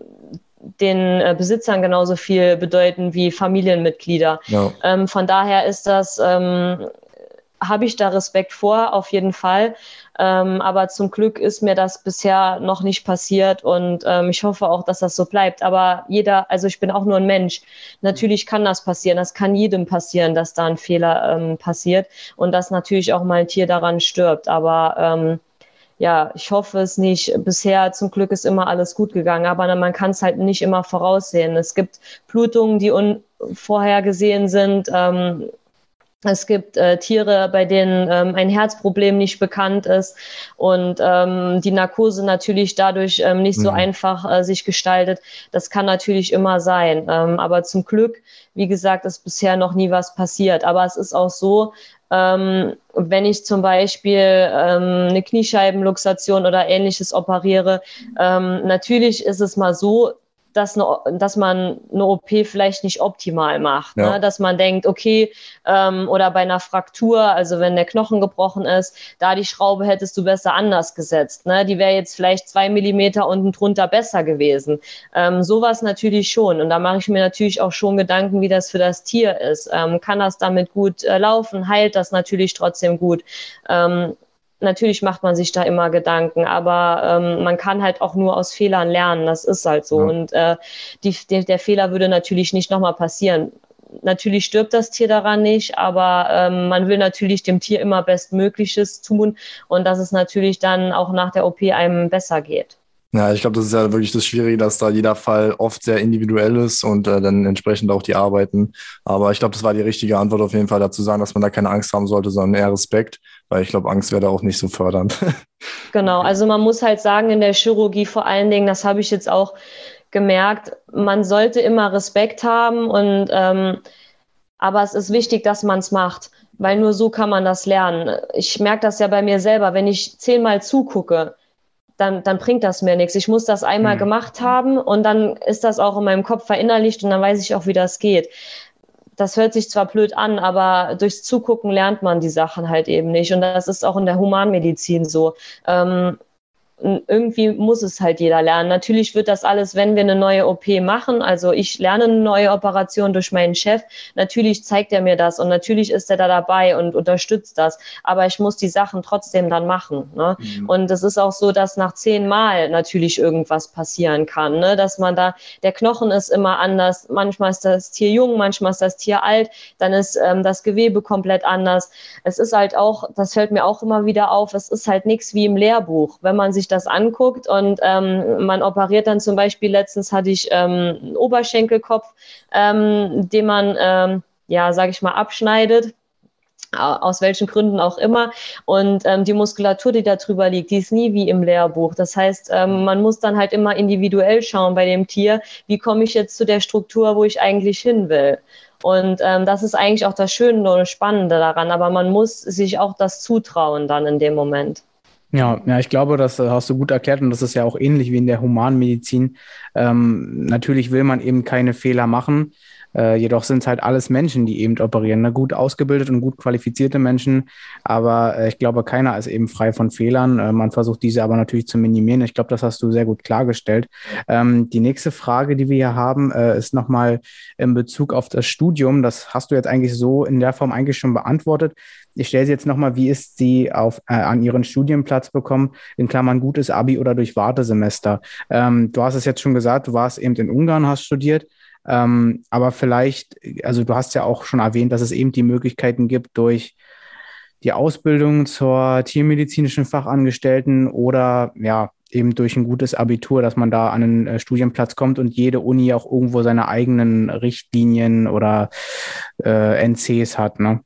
den äh, Besitzern genauso viel bedeuten wie Familienmitglieder. Ja. Ähm, von daher ist das, ähm, habe ich da Respekt vor, auf jeden Fall. Ähm, aber zum Glück ist mir das bisher noch nicht passiert und ähm, ich hoffe auch, dass das so bleibt. Aber jeder, also ich bin auch nur ein Mensch. Natürlich kann das passieren. Das kann jedem passieren, dass da ein Fehler ähm, passiert und dass natürlich auch mal ein Tier daran stirbt. Aber ähm, ja, ich hoffe es nicht. Bisher zum Glück ist immer alles gut gegangen, aber man kann es halt nicht immer voraussehen. Es gibt Blutungen, die unvorhergesehen sind. Ähm, es gibt äh, Tiere, bei denen ähm, ein Herzproblem nicht bekannt ist und ähm, die Narkose natürlich dadurch ähm, nicht so mhm. einfach äh, sich gestaltet. Das kann natürlich immer sein. Ähm, aber zum Glück, wie gesagt, ist bisher noch nie was passiert. Aber es ist auch so, ähm, wenn ich zum Beispiel ähm, eine Kniescheibenluxation oder ähnliches operiere, ähm, natürlich ist es mal so, dass, eine, dass man eine OP vielleicht nicht optimal macht. Ne? Ja. Ne? Dass man denkt, okay, ähm, oder bei einer Fraktur, also wenn der Knochen gebrochen ist, da die Schraube hättest du besser anders gesetzt. Ne? Die wäre jetzt vielleicht zwei Millimeter unten drunter besser gewesen. Ähm, sowas natürlich schon. Und da mache ich mir natürlich auch schon Gedanken, wie das für das Tier ist. Ähm, kann das damit gut äh, laufen? Heilt das natürlich trotzdem gut? Ähm, natürlich macht man sich da immer Gedanken, aber ähm, man kann halt auch nur aus Fehlern lernen. Das ist halt so. Ja. Und äh, die, die, der Fehler würde natürlich nicht nochmal passieren. Natürlich stirbt das Tier daran nicht, aber ähm, man will natürlich dem Tier immer Bestmögliches tun und dass es natürlich dann auch nach der OP einem besser geht. Ja, ich glaube, das ist ja wirklich das Schwierige, dass da jeder Fall oft sehr individuell ist und äh, dann entsprechend auch die Arbeiten. Aber ich glaube, das war die richtige Antwort auf jeden Fall dazu sagen, dass man da keine Angst haben sollte, sondern eher Respekt, weil ich glaube, Angst wäre da auch nicht so fördernd. *laughs* Genau, also man muss halt sagen, in der Chirurgie vor allen Dingen, das habe ich jetzt auch gemerkt, man sollte immer Respekt haben und ähm, aber es ist wichtig, dass man es macht, weil nur so kann man das lernen. Ich merke das ja bei mir selber, wenn ich zehnmal zugucke, dann, dann bringt das mir nichts. Ich muss das einmal mhm. gemacht haben und dann ist das auch in meinem Kopf verinnerlicht und dann weiß ich auch, wie das geht. Das hört sich zwar blöd an, aber durchs Zugucken lernt man die Sachen halt eben nicht. Und das ist auch in der Humanmedizin so. Ähm, irgendwie muss es halt jeder lernen. Natürlich wird das alles, wenn wir eine neue OP machen, also ich lerne eine neue Operation durch meinen Chef, natürlich zeigt er mir das und natürlich ist er da dabei und unterstützt das, aber ich muss die Sachen trotzdem dann machen. Ne? Mhm. Und es ist auch so, dass nach zehn Mal natürlich irgendwas passieren kann, ne? dass man da, der Knochen ist immer anders, manchmal ist das Tier jung, manchmal ist das Tier alt, dann ist ähm, das Gewebe komplett anders. Es ist halt auch, das fällt mir auch immer wieder auf, es ist halt nichts wie im Lehrbuch, wenn man sich das anguckt und ähm, man operiert dann zum Beispiel, letztens hatte ich ähm, einen Oberschenkelkopf, ähm, den man, ähm, ja, sage ich mal, abschneidet aus welchen Gründen auch immer. Und ähm, die Muskulatur, die da drüber liegt, die ist nie wie im Lehrbuch. Das heißt, ähm, man muss dann halt immer individuell schauen bei dem Tier, wie komme ich jetzt zu der Struktur, wo ich eigentlich hin will. Und ähm, das ist eigentlich auch das Schöne und Spannende daran. Aber man muss sich auch das zutrauen dann in dem Moment. Ja, ja, ich glaube, das äh, hast du gut erklärt und das ist ja auch ähnlich wie in der Humanmedizin. Ähm, natürlich will man eben keine Fehler machen. Äh, jedoch sind es halt alles Menschen, die eben operieren. Ne? Gut ausgebildet und gut qualifizierte Menschen. Aber äh, ich glaube, keiner ist eben frei von Fehlern. Äh, man versucht diese aber natürlich zu minimieren. Ich glaube, das hast du sehr gut klargestellt. Ähm, die nächste Frage, die wir hier haben, äh, ist nochmal in Bezug auf das Studium. Das hast du jetzt eigentlich so in der Form eigentlich schon beantwortet. Ich stelle sie jetzt nochmal, wie ist sie auf, äh, an ihren Studienplatz bekommen, in Klammern gutes Abi oder durch Wartesemester? Ähm, du hast es jetzt schon gesagt, du warst eben in Ungarn, hast studiert. Ähm, aber vielleicht, also du hast ja auch schon erwähnt, dass es eben die Möglichkeiten gibt durch die Ausbildung zur tiermedizinischen Fachangestellten oder ja, eben durch ein gutes Abitur, dass man da an einen äh, Studienplatz kommt und jede Uni auch irgendwo seine eigenen Richtlinien oder äh, NCs hat. Ne?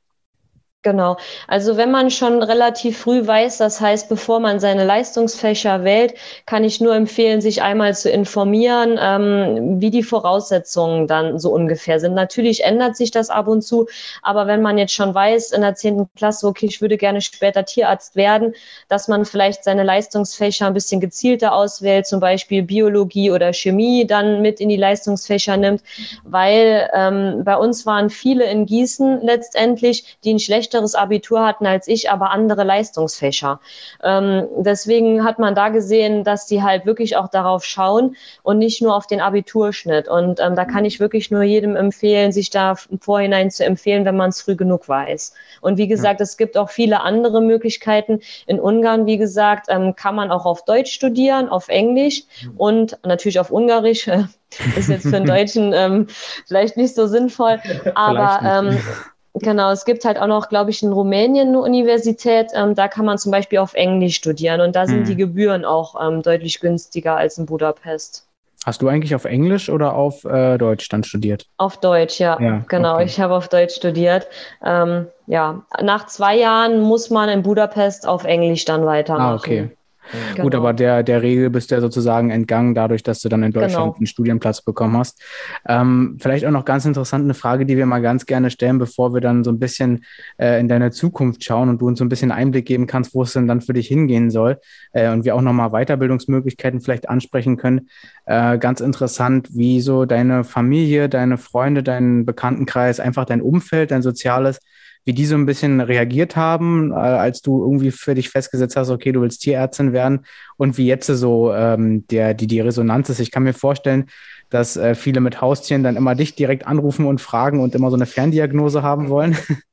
Genau. Also wenn man schon relativ früh weiß, das heißt, bevor man seine Leistungsfächer wählt, kann ich nur empfehlen, sich einmal zu informieren, ähm, wie die Voraussetzungen dann so ungefähr sind. Natürlich ändert sich das ab und zu, aber wenn man jetzt schon weiß in der zehnten Klasse, okay, ich würde gerne später Tierarzt werden, dass man vielleicht seine Leistungsfächer ein bisschen gezielter auswählt, zum Beispiel Biologie oder Chemie dann mit in die Leistungsfächer nimmt, weil ähm, bei uns waren viele in Gießen letztendlich, die ein schlechtes schlechteres Abitur hatten als ich, aber andere Leistungsfächer. Ähm, deswegen hat man da gesehen, dass die halt wirklich auch darauf schauen und nicht nur auf den Abiturschnitt. Und ähm, da kann ich wirklich nur jedem empfehlen, sich da im Vorhinein zu empfehlen, wenn man es früh genug weiß. Und wie gesagt, ja. es gibt auch viele andere Möglichkeiten. In Ungarn, wie gesagt, ähm, kann man auch auf Deutsch studieren, auf Englisch und natürlich auf Ungarisch. *laughs* ist jetzt für einen *laughs* Deutschen ähm, vielleicht nicht so sinnvoll, aber ähm, Genau, es gibt halt auch noch, glaube ich, in Rumänien eine Universität, ähm, da kann man zum Beispiel auf Englisch studieren und da sind hm. die Gebühren auch ähm, deutlich günstiger als in Budapest. Hast du eigentlich auf Englisch oder auf äh, Deutsch dann studiert? Auf Deutsch, ja. ja genau, okay. ich habe auf Deutsch studiert. Ähm, ja, nach zwei Jahren muss man in Budapest auf Englisch dann weitermachen. Ah, okay. Genau. Gut, aber der, der Regel bist du ja sozusagen entgangen, dadurch, dass du dann in Deutschland genau. einen Studienplatz bekommen hast. Ähm, vielleicht auch noch ganz interessant eine Frage, die wir mal ganz gerne stellen, bevor wir dann so ein bisschen äh, in deine Zukunft schauen und du uns so ein bisschen Einblick geben kannst, wo es denn dann für dich hingehen soll äh, und wir auch nochmal Weiterbildungsmöglichkeiten vielleicht ansprechen können. Äh, ganz interessant, wie so deine Familie, deine Freunde, dein Bekanntenkreis, einfach dein Umfeld, dein soziales, wie die so ein bisschen reagiert haben, äh, als du irgendwie für dich festgesetzt hast, okay, du willst Tierärztin werden und wie jetzt so ähm, der, die, die Resonanz ist. Ich kann mir vorstellen, dass äh, viele mit Haustieren dann immer dich direkt anrufen und fragen und immer so eine Ferndiagnose haben wollen. *laughs*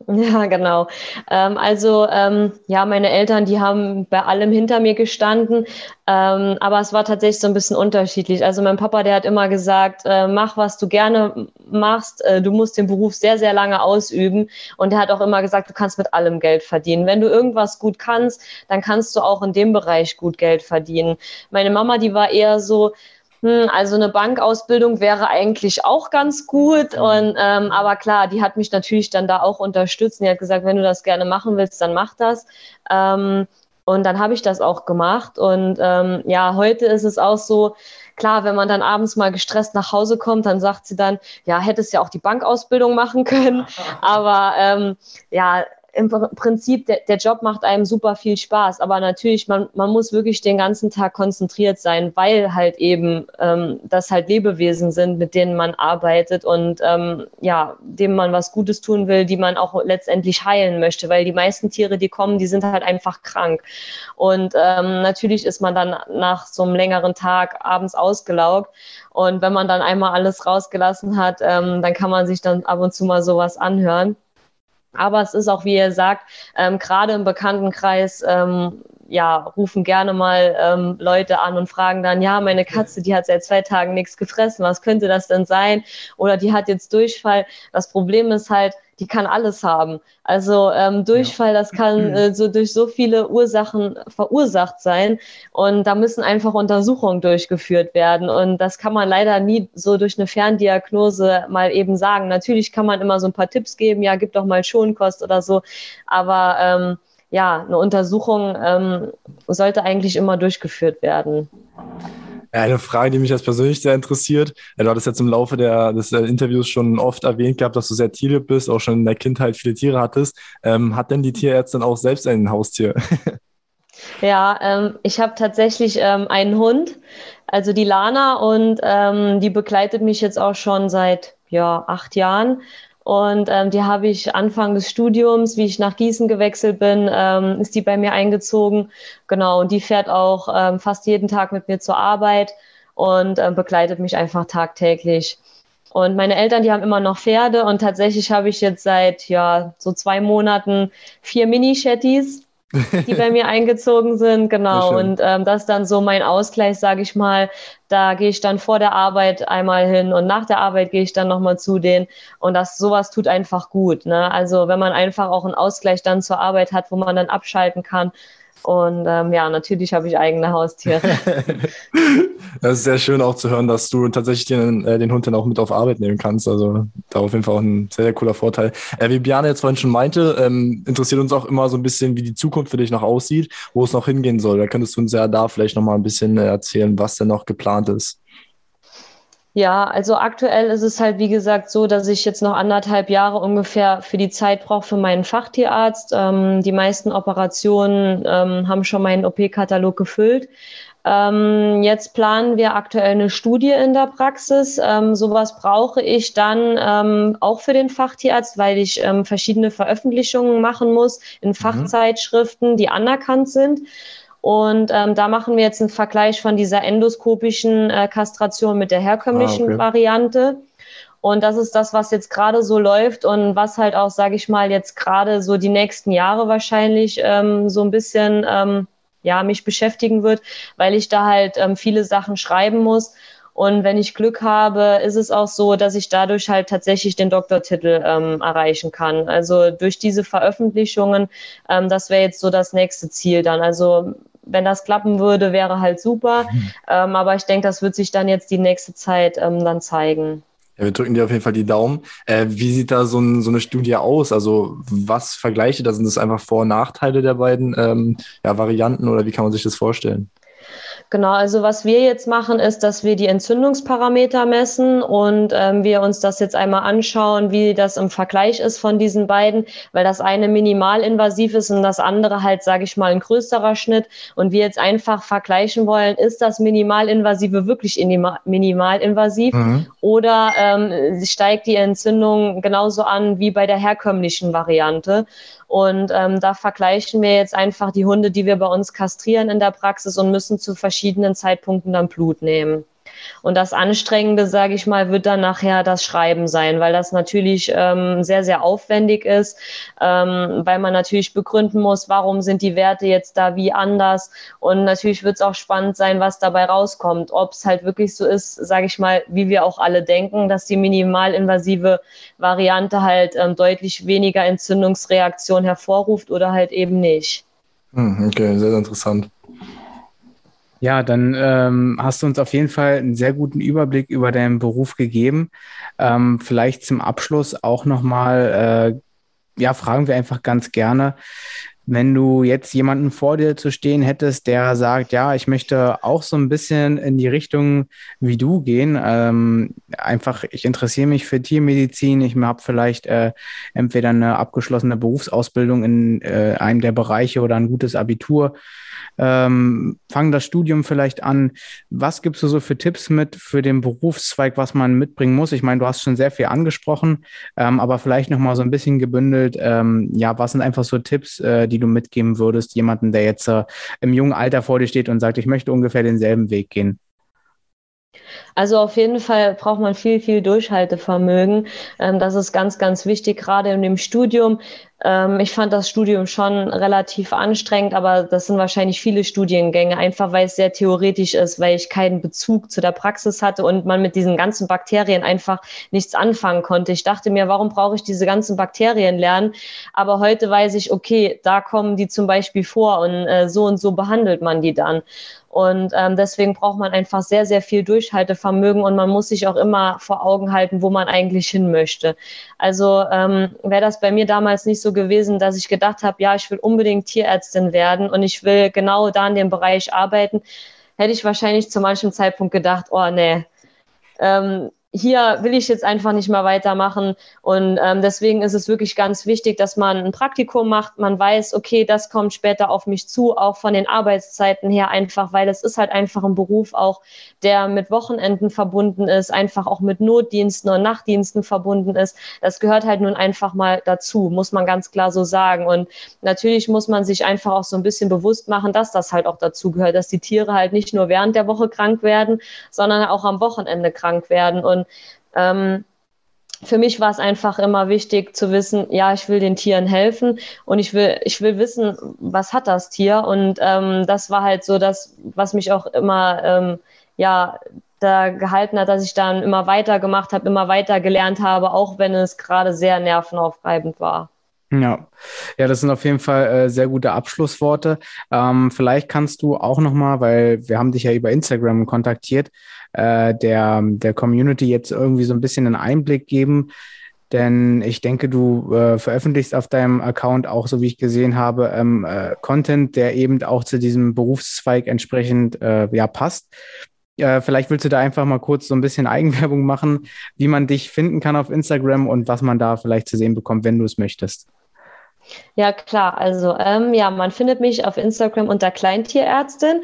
*laughs* Ja, genau. Ähm, also ähm, ja, meine Eltern, die haben bei allem hinter mir gestanden, ähm, aber es war tatsächlich so ein bisschen unterschiedlich. Also mein Papa, der hat immer gesagt, äh, mach, was du gerne machst, äh, du musst den Beruf sehr, sehr lange ausüben. Und er hat auch immer gesagt, du kannst mit allem Geld verdienen. Wenn du irgendwas gut kannst, dann kannst du auch in dem Bereich gut Geld verdienen. Meine Mama, die war eher so, hm, also eine Bankausbildung wäre eigentlich auch ganz gut. Mhm. Und ähm, aber klar, die hat mich natürlich dann da auch unterstützt. Die hat gesagt, wenn du das gerne machen willst, dann mach das. Ähm, und dann habe ich das auch gemacht. Und ähm, ja, heute ist es auch so, klar, wenn man dann abends mal gestresst nach Hause kommt, dann sagt sie dann, ja, hättest ja auch die Bankausbildung machen können. *laughs* Aber ähm, ja, im Prinzip, der, der Job macht einem super viel Spaß, aber natürlich, man, man muss wirklich den ganzen Tag konzentriert sein, weil halt eben ähm, das halt Lebewesen sind, mit denen man arbeitet und ähm, ja, dem man was Gutes tun will, die man auch letztendlich heilen möchte, weil die meisten Tiere, die kommen, die sind halt einfach krank. Und ähm, natürlich ist man dann nach so einem längeren Tag abends ausgelaugt. Und wenn man dann einmal alles rausgelassen hat, ähm, dann kann man sich dann ab und zu mal sowas anhören. Aber es ist auch, wie ihr sagt, ähm, gerade im Bekanntenkreis, ähm, ja, rufen gerne mal ähm, Leute an und fragen dann, ja, meine Katze, die hat seit zwei Tagen nichts gefressen, was könnte das denn sein? Oder die hat jetzt Durchfall. Das Problem ist halt, die kann alles haben. Also ähm, Durchfall, das kann äh, so durch so viele Ursachen verursacht sein. Und da müssen einfach Untersuchungen durchgeführt werden. Und das kann man leider nie so durch eine Ferndiagnose mal eben sagen. Natürlich kann man immer so ein paar Tipps geben, ja, gib doch mal Schonkost oder so. Aber ähm, ja, eine Untersuchung ähm, sollte eigentlich immer durchgeführt werden. Eine Frage, die mich jetzt persönlich sehr interessiert. Du hattest jetzt im Laufe der, des äh, Interviews schon oft erwähnt gehabt, dass du sehr tierlieb bist, auch schon in der Kindheit viele Tiere hattest. Ähm, hat denn die Tierärztin auch selbst ein Haustier? *laughs* Ja, ähm, ich habe tatsächlich ähm, einen Hund, also die Lana, und ähm, die begleitet mich jetzt auch schon seit ja, acht Jahren. Und ähm, die habe ich Anfang des Studiums, wie ich nach Gießen gewechselt bin, ähm, ist die bei mir eingezogen. Genau, und die fährt auch ähm, fast jeden Tag mit mir zur Arbeit und ähm, begleitet mich einfach tagtäglich. Und meine Eltern, die haben immer noch Pferde und tatsächlich habe ich jetzt seit ja so zwei Monaten vier Mini-Shetties die bei mir eingezogen sind, genau. Und ähm, das ist dann so mein Ausgleich, sage ich mal. Da gehe ich dann vor der Arbeit einmal hin und nach der Arbeit gehe ich dann nochmal zu denen. Und das sowas tut einfach gut. Ne? Also wenn man einfach auch einen Ausgleich dann zur Arbeit hat, wo man dann abschalten kann, und ähm, ja, natürlich habe ich eigene Haustiere. *laughs* *laughs* das ist sehr schön auch zu hören, dass du tatsächlich den, äh, den Hund dann auch mit auf Arbeit nehmen kannst. Also da auf jeden Fall auch ein sehr, sehr cooler Vorteil. Äh, wie Biane jetzt vorhin schon meinte, ähm, interessiert uns auch immer so ein bisschen, wie die Zukunft für dich noch aussieht, wo es noch hingehen soll. Da könntest du uns ja da vielleicht noch mal ein bisschen äh, erzählen, was denn noch geplant ist. Ja, also aktuell ist es halt, wie gesagt, so, dass ich jetzt noch anderthalb Jahre ungefähr für die Zeit brauche für meinen Fachtierarzt. Ähm, die meisten Operationen ähm, haben schon meinen OP-Katalog gefüllt. Ähm, jetzt planen wir aktuell eine Studie in der Praxis. Ähm, sowas brauche ich dann ähm, auch für den Fachtierarzt, weil ich ähm, verschiedene Veröffentlichungen machen muss in mhm. Fachzeitschriften, die anerkannt sind. Und ähm, da machen wir jetzt einen Vergleich von dieser endoskopischen äh, Kastration mit der herkömmlichen ah, okay. Variante. Und das ist das, was jetzt gerade so läuft und was halt auch, sage ich mal, jetzt gerade so die nächsten Jahre wahrscheinlich ähm, so ein bisschen ähm, ja mich beschäftigen wird, weil ich da halt ähm, viele Sachen schreiben muss. Und wenn ich Glück habe, ist es auch so, dass ich dadurch halt tatsächlich den Doktortitel ähm, erreichen kann. Also durch diese Veröffentlichungen, ähm, das wäre jetzt so das nächste Ziel dann. Also wenn das klappen würde, wäre halt super. Mhm. *laughs* Ähm, aber ich denke, das wird sich dann jetzt die nächste Zeit ähm, dann zeigen. Ja, wir drücken dir auf jeden Fall die Daumen. Äh, wie sieht da so, ein, so, eine Studie aus? Also was vergleiche da? Sind das einfach Vor- und Nachteile der beiden ähm, ja, Varianten oder wie kann man sich das vorstellen? Genau, also was wir jetzt machen, ist, dass wir die Entzündungsparameter messen und ähm, wir uns das jetzt einmal anschauen, wie das im Vergleich ist von diesen beiden, weil das eine minimalinvasiv ist und das andere halt, sage ich mal, ein größerer Schnitt. Und wir jetzt einfach vergleichen wollen, ist das minimalinvasive wirklich minimalinvasiv mhm. oder ähm, steigt die Entzündung genauso an wie bei der herkömmlichen Variante? Und ähm, da vergleichen wir jetzt einfach die Hunde, die wir bei uns kastrieren in der Praxis und müssen zu verschiedenen Zeitpunkten dann Blut nehmen. Und das Anstrengende, sage ich mal, wird dann nachher das Schreiben sein, weil das natürlich ähm, sehr, sehr aufwendig ist, ähm, weil man natürlich begründen muss, warum sind die Werte jetzt da wie anders. Und natürlich wird es auch spannend sein, was dabei rauskommt. Ob es halt wirklich so ist, sage ich mal, wie wir auch alle denken, dass die minimalinvasive Variante halt ähm, deutlich weniger Entzündungsreaktion hervorruft oder halt eben nicht. Hm, okay, sehr, sehr interessant. Ja, dann ähm, hast du uns auf jeden Fall einen sehr guten Überblick über deinen Beruf gegeben. Ähm, vielleicht zum Abschluss auch nochmal, äh, ja, fragen wir einfach ganz gerne, wenn du jetzt jemanden vor dir zu stehen hättest, der sagt, ja, ich möchte auch so ein bisschen in die Richtung wie du gehen, ähm, einfach, ich interessiere mich für Tiermedizin, ich habe vielleicht äh, entweder eine abgeschlossene Berufsausbildung in äh, einem der Bereiche oder ein gutes Abitur ähm, fangen das Studium vielleicht an. Was gibst du so für Tipps mit für den Berufszweig, was man mitbringen muss? Ich meine, du hast schon sehr viel angesprochen, ähm, aber vielleicht noch mal so ein bisschen gebündelt. Ähm, ja, was sind einfach so Tipps, äh, die du mitgeben würdest, jemanden, der jetzt äh, im jungen Alter vor dir steht und sagt, ich möchte ungefähr denselben Weg gehen? Also auf jeden Fall braucht man viel, viel Durchhaltevermögen. Ähm, das ist ganz, ganz wichtig, gerade in dem Studium. Ähm, ich fand das Studium schon relativ anstrengend, aber das sind wahrscheinlich viele Studiengänge, einfach weil es sehr theoretisch ist, weil ich keinen Bezug zu der Praxis hatte und man mit diesen ganzen Bakterien einfach nichts anfangen konnte. Ich dachte mir, warum brauche ich diese ganzen Bakterien lernen? Aber heute weiß ich, okay, da kommen die zum Beispiel vor und äh, so und so behandelt man die dann. Und ähm, deswegen braucht man einfach sehr, sehr viel Durchhaltevermögen und man muss sich auch immer vor Augen halten, wo man eigentlich hin möchte. Also ähm, wäre das bei mir damals nicht so gewesen, dass ich gedacht habe, ja, ich will unbedingt Tierärztin werden und ich will genau da in dem Bereich arbeiten, hätte ich wahrscheinlich zu manchem Zeitpunkt gedacht, oh nee, ähm, hier will ich jetzt einfach nicht mehr weitermachen. Und ähm, deswegen ist es wirklich ganz wichtig, dass man ein Praktikum macht. Man weiß, okay, das kommt später auf mich zu, auch von den Arbeitszeiten her einfach, weil es ist halt einfach ein Beruf auch, der mit Wochenenden verbunden ist, einfach auch mit Notdiensten und Nachtdiensten verbunden ist. Das gehört halt nun einfach mal dazu, muss man ganz klar so sagen. Und natürlich muss man sich einfach auch so ein bisschen bewusst machen, dass das halt auch dazu gehört, dass die Tiere halt nicht nur während der Woche krank werden, sondern auch am Wochenende krank werden. Und ähm, für mich war es einfach immer wichtig zu wissen, ja, ich will den Tieren helfen und ich will, ich will wissen, was hat das Tier. Und ähm, das war halt so das, was mich auch immer, ähm, ja, da gehalten hat, dass ich dann immer weiter gemacht habe, immer weiter gelernt habe, auch wenn es gerade sehr nervenaufreibend war. Ja, ja, das sind auf jeden Fall äh, sehr gute Abschlussworte. Ähm, vielleicht kannst du auch nochmal, weil wir haben dich ja über Instagram kontaktiert, äh, der, der Community jetzt irgendwie so ein bisschen einen Einblick geben. Denn ich denke, du äh, veröffentlichst auf deinem Account auch, so wie ich gesehen habe, ähm, äh, Content, der eben auch zu diesem Berufszweig entsprechend äh, ja, passt. Äh, vielleicht willst du da einfach mal kurz so ein bisschen *laughs* Eigenwerbung machen, wie man dich finden kann auf Instagram und was man da vielleicht zu sehen bekommt, wenn du es möchtest. Ja, klar. Also, ähm, ja, man findet mich auf Instagram unter Kleintierärztin.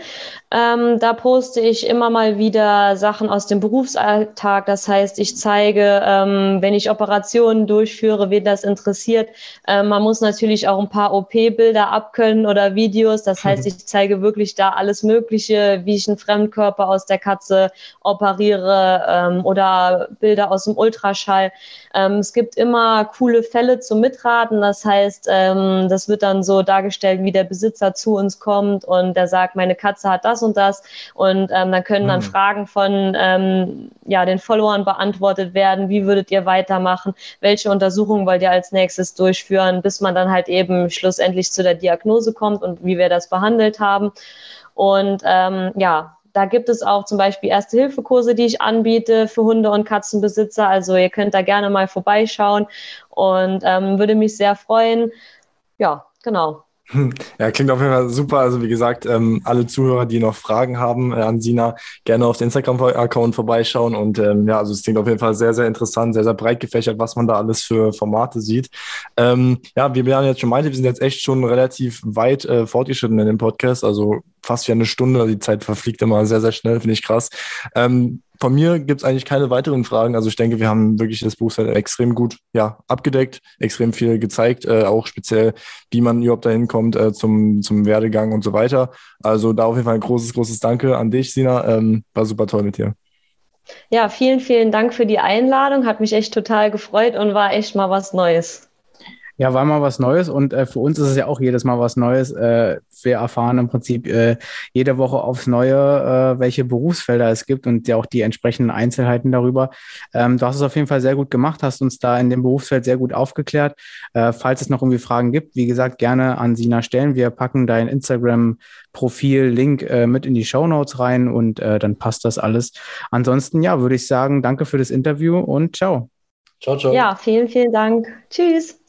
Ähm, da poste ich immer mal wieder Sachen aus dem Berufsalltag. Das heißt, ich zeige, ähm, wenn ich Operationen durchführe, wen das interessiert. Ähm, man muss natürlich auch ein paar OP-Bilder abkönnen oder Videos. Das heißt, ich zeige wirklich da alles Mögliche, wie ich einen Fremdkörper aus der Katze operiere ähm, oder Bilder aus dem Ultraschall. Ähm, es gibt immer coole Fälle zum Mitraten. Das heißt, ähm, das wird dann so dargestellt, wie der Besitzer zu uns kommt und der sagt, meine Katze hat das und das. Und ähm, dann können dann mhm. Fragen von ähm, ja, den Followern beantwortet werden. Wie würdet ihr weitermachen? Welche Untersuchungen wollt ihr als nächstes durchführen, bis man dann halt eben schlussendlich zu der Diagnose kommt und wie wir das behandelt haben. Und ähm, ja, da gibt es auch zum Beispiel Erste-Hilfe-Kurse, die ich anbiete für Hunde- und Katzenbesitzer. Also ihr könnt da gerne mal vorbeischauen und ähm, würde mich sehr freuen. Ja, genau. *laughs* Ja, klingt auf jeden Fall super. Also wie gesagt, ähm, alle Zuhörer, die noch Fragen haben äh, an Sina, gerne auf den Instagram-Account vorbeischauen. Und ähm, ja, also es klingt auf jeden Fall sehr, sehr interessant, sehr, sehr breit gefächert, was man da alles für Formate sieht. Ähm, ja, wie Björn jetzt schon meinte, wir sind jetzt echt schon relativ weit äh, fortgeschritten in dem Podcast. Also fast wie eine Stunde. Die Zeit verfliegt immer sehr, sehr schnell, finde ich krass. Ähm, von mir gibt es eigentlich keine weiteren Fragen. Also ich denke, wir haben wirklich das Buch extrem gut ja, abgedeckt, extrem viel gezeigt, äh, auch speziell, wie man überhaupt dahin kommt äh, zum, zum Werdegang und so weiter. Also da auf jeden Fall ein großes, großes Danke an dich, Sina. Ähm, war super toll mit dir. Ja, vielen, vielen Dank für die Einladung. Hat mich echt total gefreut und war echt mal was Neues. Ja, war mal was Neues und äh, für uns ist es ja auch jedes Mal was Neues. Äh, wir erfahren im Prinzip äh, jede Woche aufs Neue, äh, welche Berufsfelder es gibt und ja auch die entsprechenden Einzelheiten darüber. Ähm, du hast es auf jeden Fall sehr gut gemacht, hast uns da in dem Berufsfeld sehr gut aufgeklärt. Äh, falls es noch irgendwie Fragen gibt, wie gesagt, gerne an Sina stellen. Wir packen dein Instagram-Profil, Link äh, mit in die Show Notes rein und äh, dann passt das alles. Ansonsten, ja, würde ich sagen, danke für das Interview und ciao. Ciao, ciao. Ja, vielen, vielen Dank. Tschüss.